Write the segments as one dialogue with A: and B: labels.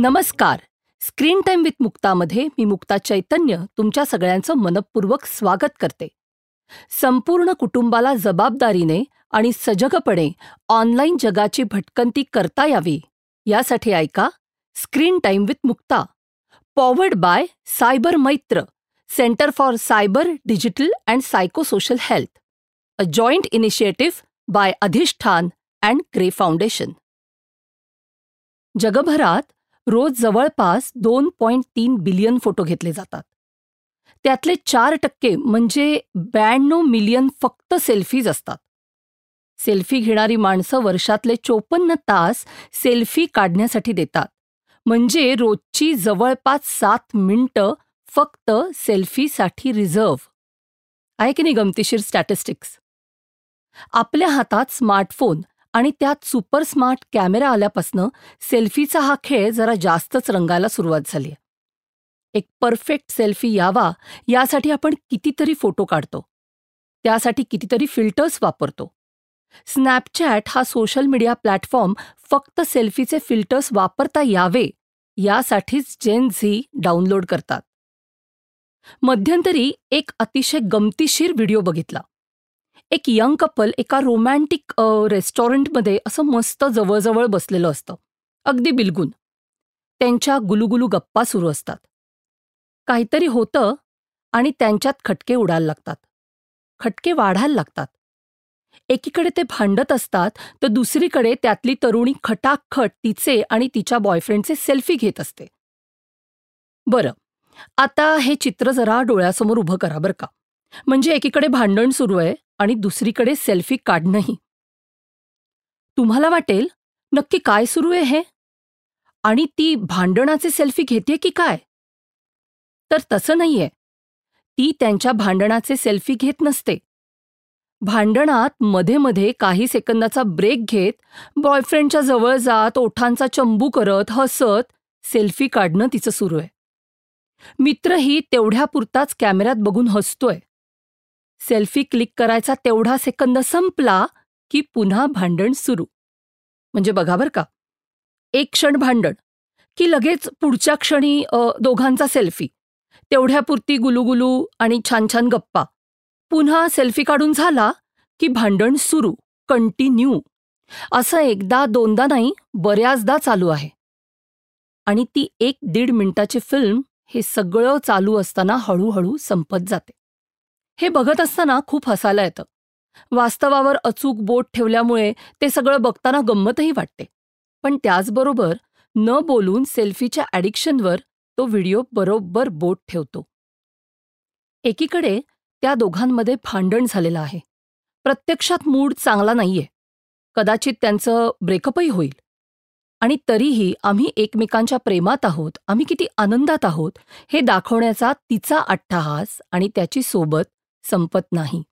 A: नमस्कार. Screen time with मुक्तामध्ये मी मुक्ता चैतन्य तुमच्या सगळ्यांचं मनपूर्वक स्वागत करते. संपूर्ण कुटुंबाला जबाबदारीने आणि सजगपणे ऑनलाईन जगाची भटकंती करता यावी. यासाठी ऐका screen time with Mukta. Powered by cyber Maitra centre for cyber digital and psychosocial health. A joint initiative by Adhishthan and grey foundation. जगभरात रोज जवळपास दोन पॉईंट तीन बिलियन फोटो घेतले जातात. त्यातले चार टक्के म्हणजे ब्याण्णव मिलियन फक्त सेल्फीज असतात. सेल्फी घेणारी माणसं वर्षातले चोपन्न तास सेल्फी काढण्यासाठी देतात. म्हणजे रोजची जवळपास सात मिनिटं फक्त सेल्फीसाठी रिझर्व आहे की नाही गमतीशीर स्टॅटिस्टिक्स? आपल्या हातात स्मार्टफोन आणि त्यात सुपर स्मार्ट कॅमेरा आल्यापासनं सेल्फीचा हा खेळ जरा जास्तच रंगायला सुरुवात झाली एक परफेक्ट सेल्फी यावा यासाठी आपण कितीतरी फोटो काढतो. त्यासाठी कितीतरी फिल्टर्स वापरतो. स्नॅपचॅट हा सोशल मीडिया प्लॅटफॉर्म फक्त सेल्फीचे फिल्टर्स वापरता यावे यासाठीच जेन झी डाउनलोड करतात. मध्यंतरी एक अतिशय गमतीशीर व्हिडिओ बघितला. एक यंग कपल एका रोमॅन्टिक रेस्टॉरंटमध्ये असं मस्त जवळजवळ बसलेलं असतं. अगदी बिलगून. त्यांच्या गुलुगुलू गप्पा सुरू असतात. काहीतरी होतं आणि त्यांच्यात खटके उडायला लागतात. खटके वाढायला लागतात. एकीकडे ते भांडत असतात तर दुसरीकडे त्यातली तरुणी खटाखट तिचे आणि तिच्या बॉयफ्रेंडचे सेल्फी घेत असते. बरं आता हे चित्र जरा डोळ्यासमोर उभं करा बरं का. म्हणजे एकीकडे भांडण सुरू आहे आणि दुसरीकडे सेल्फी काढणंही. तुम्हाला वाटेल नक्की काय सुरू आहे हे? आणि ती भांडणाचे सेल्फी घेते की काय? तर तसं नाहीये. ती त्यांच्या भांडणाचे सेल्फी घेत नसते. भांडणात मध्ये मध्ये काही सेकंदाचा ब्रेक घेत बॉयफ्रेंडच्या जवळ जात ओठांचा चंबू करत हसत सेल्फी काढणं तिचं सुरू आहे. मित्रही तेवढ्यापुरताच कॅमेऱ्यात बघून हसतोय. सेल्फी क्लिक करायचा तेवढा सेकंद संपला की पुन्हा भांडण सुरू. म्हणजे बघा बरं का. एक क्षण भांडण की लगेच पुढच्या क्षणी दोघांचा सेल्फी. तेवढ्यापुरती गुलुगुलू आणि छान छान गप्पा. पुन्हा सेल्फी काढून झाला की भांडण सुरू कंटिन्यू. असं एकदा दोनदा नाही बऱ्याचदा चालू आहे. आणि ती एक दीड मिनिटाची फिल्म हे सगळं चालू असताना हळूहळू संपत जाते. हे बघत असताना खूप हसायला येतं. वास्तवावर अचूक बोट ठेवल्यामुळे ते सगळं बघताना गंमतही वाटते. पण त्याचबरोबर न बोलून सेल्फीच्या ॲडिक्शनवर तो व्हिडिओ बरोबर बोट ठेवतो. एकीकडे त्या दोघांमध्ये भांडण झालेलं आहे. प्रत्यक्षात मूड चांगला नाहीये. कदाचित त्यांचं ब्रेकअपही होईल. आणि तरीही आम्ही एकमेकांच्या प्रेमात आहोत आम्ही किती आनंदात आहोत हे दाखवण्याचा तिचा अट्टहास आणि त्याची सोबत संपत नाही.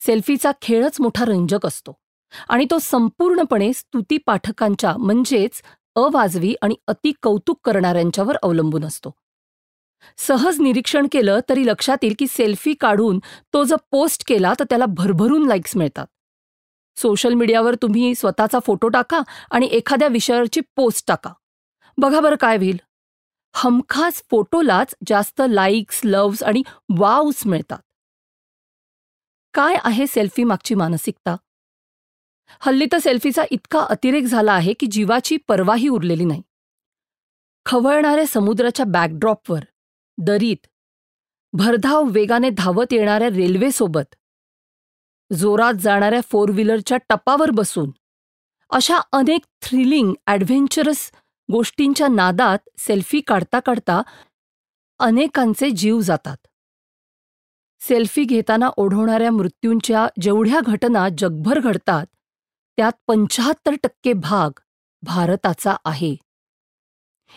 A: सेल्फीचा खेळच मोठा रंजक असतो आणि तो संपूर्णपणे स्तुती पाठकांच्या म्हणजेच अवाजवी आणि अति कौतुक करणाऱ्यांच्यावर अवलंबून असतो. सहज निरीक्षण केलं तरी लक्षात येईल की सेल्फी काढून तो जर पोस्ट केला तर त्याला भरभरून लाईक्स मिळतात. सोशल मीडियावर तुम्ही स्वतःचा फोटो टाका आणि एखाद्या विषयावरची पोस्ट टाका. बघा बरं काय होईल. हमखास फोटोलाच जास्त लाईक्स लव्स आणि वाव्स मिळतात. काय आहे सेल्फी मागची मानसिकता? हल्ली तर सेल्फीचा इतका अतिरेक झाला आहे की जीवाची पर्वाही उरलेली नाही. खवळणाऱ्या समुद्राच्या बॅकड्रॉपवर दरीत भरधाव वेगाने धावत येणाऱ्या रेल्वेसोबत जोरात जाणाऱ्या फोर व्हीलरच्या टपावर बसून अशा अनेक थ्रिलिंग ॲडव्हेंचरस गोष्टींच्या नादात सेल्फी काढता काढता अनेकांचे जीव जातात. सेल्फी घेताना ओढवणाऱ्या मृत्यूंच्या जेवढ्या घटना जगभर घडतात त्यात पंचाहत्तर टक्के भाग भारताचा आहे.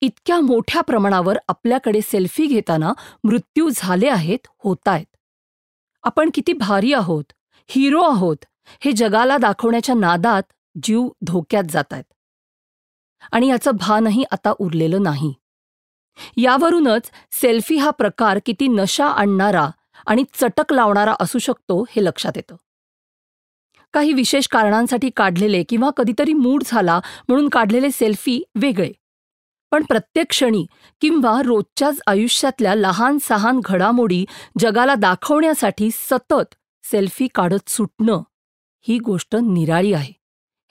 A: इतक्या मोठ्या प्रमाणावर आपल्याकडे सेल्फी घेताना मृत्यू झाले आहेत होत आहेत आपण किती भारी आहोत हिरो आहोत हे जगाला दाखवण्याच्या नादात जीव धोक्यात जात आहेत आणि याचं भानही आता उरलेलं नाही. यावरूनच सेल्फी हा प्रकार किती नशा आणणारा आणि चटक लावणारा असू शकतो हे लक्षात येतं. काही विशेष कारणांसाठी काढलेले किंवा कधीतरी मूड झाला म्हणून काढलेले सेल्फी वेगळे. पण प्रत्येक क्षणी किंवा रोजच्याच आयुष्यातल्या लहान सहान घडामोडी जगाला दाखवण्यासाठी सतत सेल्फी काढत सुटणं ही गोष्ट निराळी आहे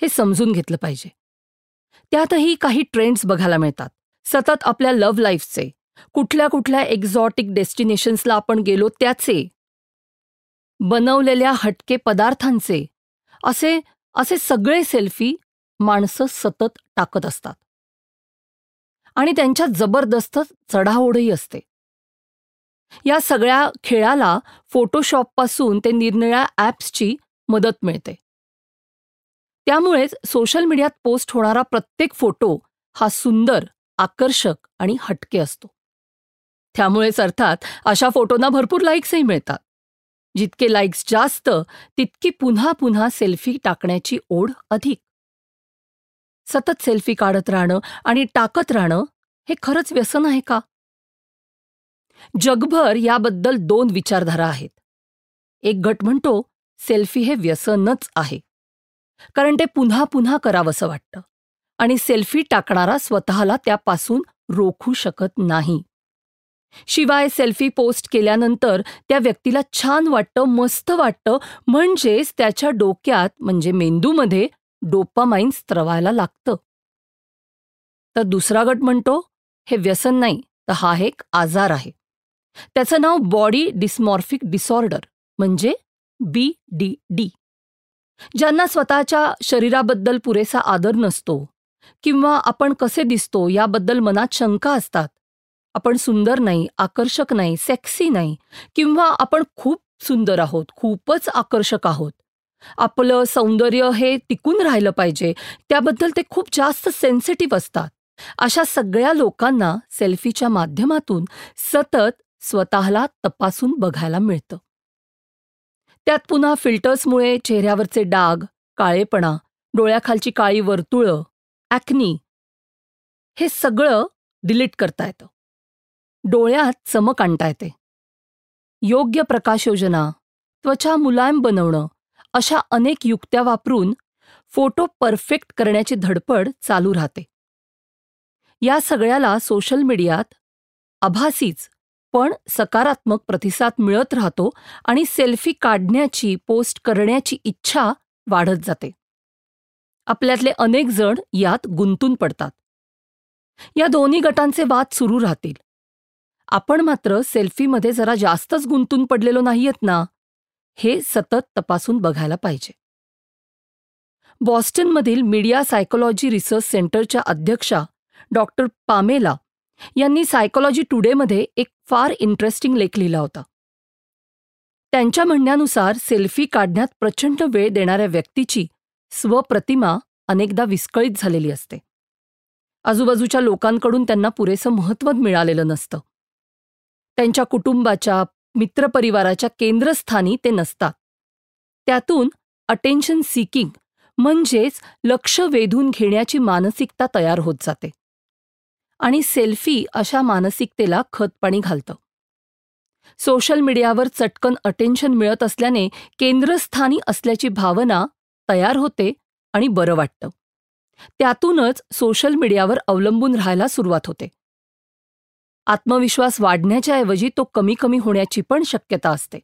A: हे समजून घेतलं पाहिजे. त्यातही काही ट्रेंड्स बघायला मिळतात. सतत आपल्या लव्ह लाईफचे कुठल्या कुठल्या एक्झॉटिक डेस्टिनेशन्सला आपण गेलो त्याचे. बनवलेल्या हटके पदार्थांचे. असे असे सगळे सेल्फी माणसं सतत टाकत असतात. आणि त्यांच्यात जबरदस्त चढाओढही असते. या सगळ्या खेळाला फोटोशॉपपासून ते निरनिळ्या ॲप्सची मदत मिळते. त्यामुळेच सोशल मीडियात पोस्ट होणारा प्रत्येक फोटो हा सुंदर आकर्षक आणि हटके असतो. त्यामुळेच अर्थात अशा फोटोंना भरपूर लाईक्सही मिळतात. जितके लाईक्स जास्त तितकी पुन्हा पुन्हा सेल्फी टाकण्याची ओढ अधिक. सतत सेल्फी काढत राहणं आणि टाकत राहणं हे खरंच व्यसन आहे का? जगभर याबद्दल दोन विचारधारा आहेत. एक गट म्हणतो सेल्फी हे व्यसनच आहे. कारण ते पुन्हा पुन्हा करावंसं वाटतं. आणि सेल्फी टाकणारा स्वतःला त्यापासून रोखू शकत नाही. शिवाय सेल्फी पोस्ट केल्यानंतर त्या व्यक्तीला छान वाटतं मस्त वाटतं म्हणजेच त्याच्या डोक्यात म्हणजे मेंदूमध्ये डोपामाइन स्त्रवायला लागतं. तर दुसरा गट म्हणतो हे व्यसन नाही तर हा एक आजार आहे. त्याचं नाव बॉडी डिस्मॉर्फिक डिसऑर्डर म्हणजे बी डी डी. ज्यांना स्वतःच्या शरीराबद्दल पुरेसा आदर नसतो किंवा आपण कसे दिसतो याबद्दल मनात शंका असतात. आपण सुंदर नाही आकर्षक नाही सेक्सी नाही किंवा आपण खूप सुंदर आहोत खूपच आकर्षक आहोत. आपलं सौंदर्य हे टिकून राहिलं पाहिजे त्याबद्दल ते खूप जास्त सेन्सिटिव्ह असतात. अशा सगळ्या लोकांना सेल्फीच्या माध्यमातून सतत स्वतःला तपासून बघायला मिळतं. त्यात पुन्हा फिल्टर्समुळे चेहऱ्यावरचे डाग काळेपणा डोळ्याखालची काळी वर्तुळं ॲक्नी हे सगळं डिलीट करता येतं. डोळ्यात चमक आणता येते. योग्य प्रकाशयोजना त्वचा मुलायम बनवणं अशा अनेक युक्त्या वापरून फोटो परफेक्ट करण्याची धडपड चालू राहते. या सगळ्याला सोशल मीडियात आभासीच पण सकारात्मक प्रतिसाद मिळत राहतो आणि सेल्फी काढण्याची पोस्ट करण्याची इच्छा वाढत जाते. आपल्यातले अनेक जण यात गुंतून पडतात. या दोन्ही गटांचे वाद सुरू राहतील. आपण मात्र सेल्फीमध्ये जरा जास्तच गुंतून पडलेलो नाहीयेत ना हे सतत तपासून बघायला पाहिजे. बॉस्टनमधील मीडिया सायकोलॉजी रिसर्च सेंटरच्या अध्यक्षा डॉक्टर पामेला यांनी सायकोलॉजी टुडेमध्ये एक फार इंटरेस्टिंग लेख लिहिला होता. त्यांच्या म्हणण्यानुसार सेल्फी काढण्यात प्रचंड वेळ देणाऱ्या व्यक्तीची स्वप्रतिमा अनेकदा विस्कळीत झालेली असते. आजूबाजूच्या लोकांकडून त्यांना पुरेसं महत्त्व मिळालेलं नसतं. त्यांच्या कुटुंबाच्या मित्रपरिवाराच्या केंद्रस्थानी ते नसतात. त्यातून अटेन्शन सिकिंग म्हणजेच लक्ष वेधून घेण्याची मानसिकता तयार होत जाते. आणि सेल्फी अशा मानसिकतेला खतपाणी घालतं. सोशल मीडियावर चटकन अटेन्शन मिळत असल्याने केंद्रस्थानी असल्याची भावना तयार होते आणि बरं वाटतं. त्यातूनच सोशल मीडियावर अवलंबून राहायला सुरुवात होते. आत्मविश्वास वाढण्याच्या ऐवजी तो कमी कमी होण्याची पण शक्यता असते.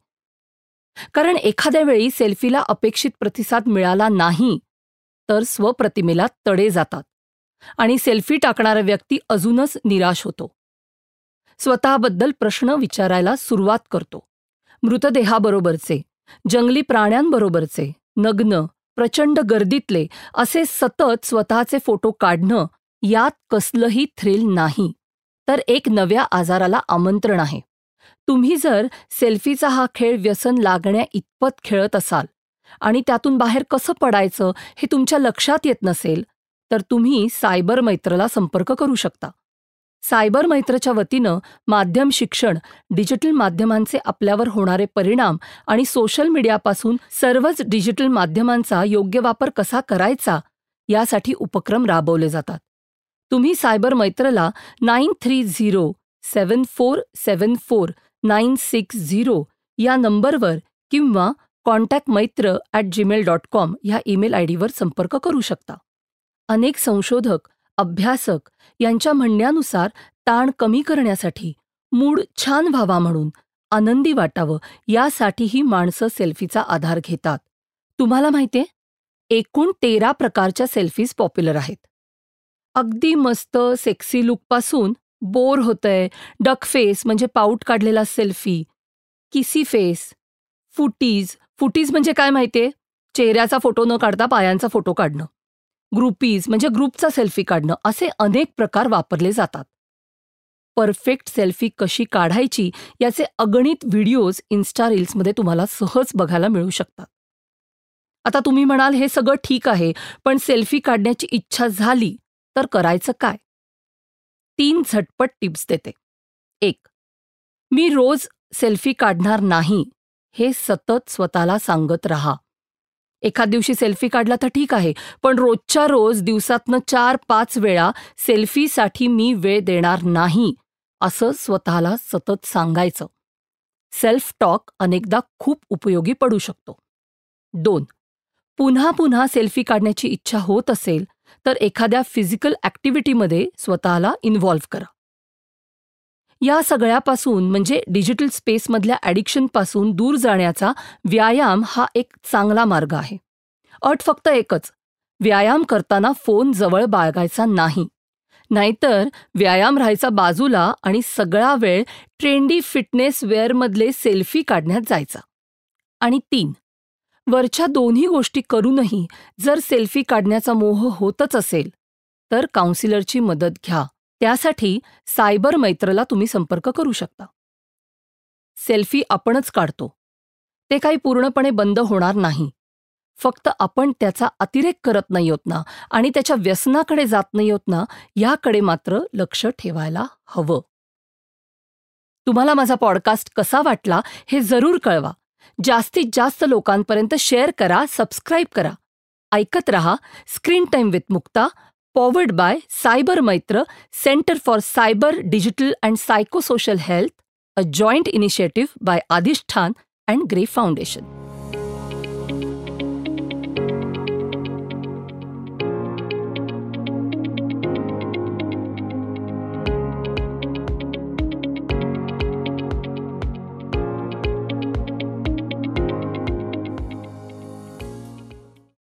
A: कारण एखाद्या वेळी सेल्फीला अपेक्षित प्रतिसाद मिळाला नाही तर स्वप्रतिमेला तडे जातात. आणि सेल्फी टाकणारा व्यक्ती अजूनच निराश होतो. स्वतःबद्दल प्रश्न विचारायला सुरुवात करतो. मृतदेहाबरोबरचे जंगली प्राण्यांबरोबरचे नग्न प्रचंड गर्दीतले असे सतत स्वतःचे फोटो काढणं यात कसलंही थ्रिल नाही. तर एक नव्या आजाराला आमंत्रण आहे. तुम्ही जर सेल्फीचा हा खेळ व्यसन लागण्या इतपत खेळत असाल आणि त्यातून बाहेर कसं पडायचं हे तुमच्या लक्षात येत नसेल तर तुम्ही सायबर मैत्रला संपर्क करू शकता. सायबर मैत्रच्या वतीनं माध्यम शिक्षण डिजिटल माध्यमांचे आपल्यावर होणारे परिणाम आणि सोशल मीडियापासून सर्वच डिजिटल माध्यमांचा योग्य वापर कसा करायचा यासाठी उपक्रम राबवले जातात. तुम्ही cyber मैत्रला nine three zero seven four seven four nine six zero या नंबरवर किंवा contact Maitra at Gmail dot com ह्या ईमेल आय डीवर संपर्क करू शकता. अनेक संशोधक अभ्यासक यांच्या म्हणण्यानुसार ताण कमी करण्यासाठी मूड छान व्हावा म्हणून आनंदी वाटावं यासाठीही माणसं सेल्फीचा आधार घेतात. तुम्हाला माहितीये? एकूण तेरा प्रकारच्या सेल्फीज पॉप्युलर आहेत. अगदी मस्त सेक्सी लुकपासून बोर होतंय डक फेस म्हणजे पाऊट काढलेला सेल्फी किसी फेस फुटीज. फुटीज म्हणजे काय माहितीये? चेहऱ्याचा फोटो न काढता पायांचा फोटो काढणं. ग्रुपीज म्हणजे ग्रुपचा सेल्फी काढणं असे अनेक प्रकार वापरले जातात. परफेक्ट सेल्फी कशी काढायची याचे अगणित व्हिडिओज इन्स्टा रील्समध्ये तुम्हाला सहज बघायला मिळू शकतात. आता तुम्ही म्हणाल हे सगळं ठीक आहे पण सेल्फी काढण्याची इच्छा झाली तर करायचं काय? तीन झटपट टिप्स देते. एक मी रोज सेल्फी काढणार नाही हे सतत स्वतःला सांगत राहा. एखाद दिवशी सेल्फी काढला तर ठीक आहे पण रोजच्या रोज दिवसातनं चार पाच वेळा सेल्फीसाठी मी वेळ देणार नाही असं स्वतःला सतत सांगायचं. सेल्फ टॉक अनेकदा खूप उपयोगी पडू शकतो. दोन पुन्हा पुन्हा सेल्फी काढण्याची इच्छा होत असेल तर एखाद्या फिजिकल ॲक्टिव्हिटीमध्ये स्वतःला इन्व्हॉल्व्ह करा. या सगळ्यापासून म्हणजे डिजिटल स्पेसमधल्या ॲडिक्शनपासून दूर जाण्याचा व्यायाम हा एक चांगला मार्ग आहे. अट फक्त एकच व्यायाम करताना फोन जवळ बाळगायचा नाही. नाहीतर व्यायाम राहायचा बाजूला आणि सगळा वेळ ट्रेंडी फिटनेस वेअरमधले सेल्फी काढण्यात जायचा. आणि तीन वरच्या दोन्ही गोष्टी करूनही जर सेल्फी काढण्याचा मोह होतच असेल तर काउन्सिलरची मदत घ्या. त्यासाठी सायबर मैत्रला तुम्ही संपर्क करू शकता. सेल्फी आपणच काढतो. ते काही पूर्णपणे बंद होणार नाही. फक्त आपण त्याचा अतिरेक करत नाही होत ना आणि त्याच्या व्यसनाकडे जात नाही होत ना याकडे मात्र लक्ष ठेवायला हवं. तुम्हाला माझा पॉडकास्ट कसा वाटला हे जरूर कळवा. जास्तीत जास्त लोकांपर्यंत शेअर करा सबस्क्राईब करा. ऐकत रहा screen time with Mukta powered by Cyber Mitra Center for Cyber, Digital and Psychosocial Health, a joint initiative by Adishthan and Gray Foundation.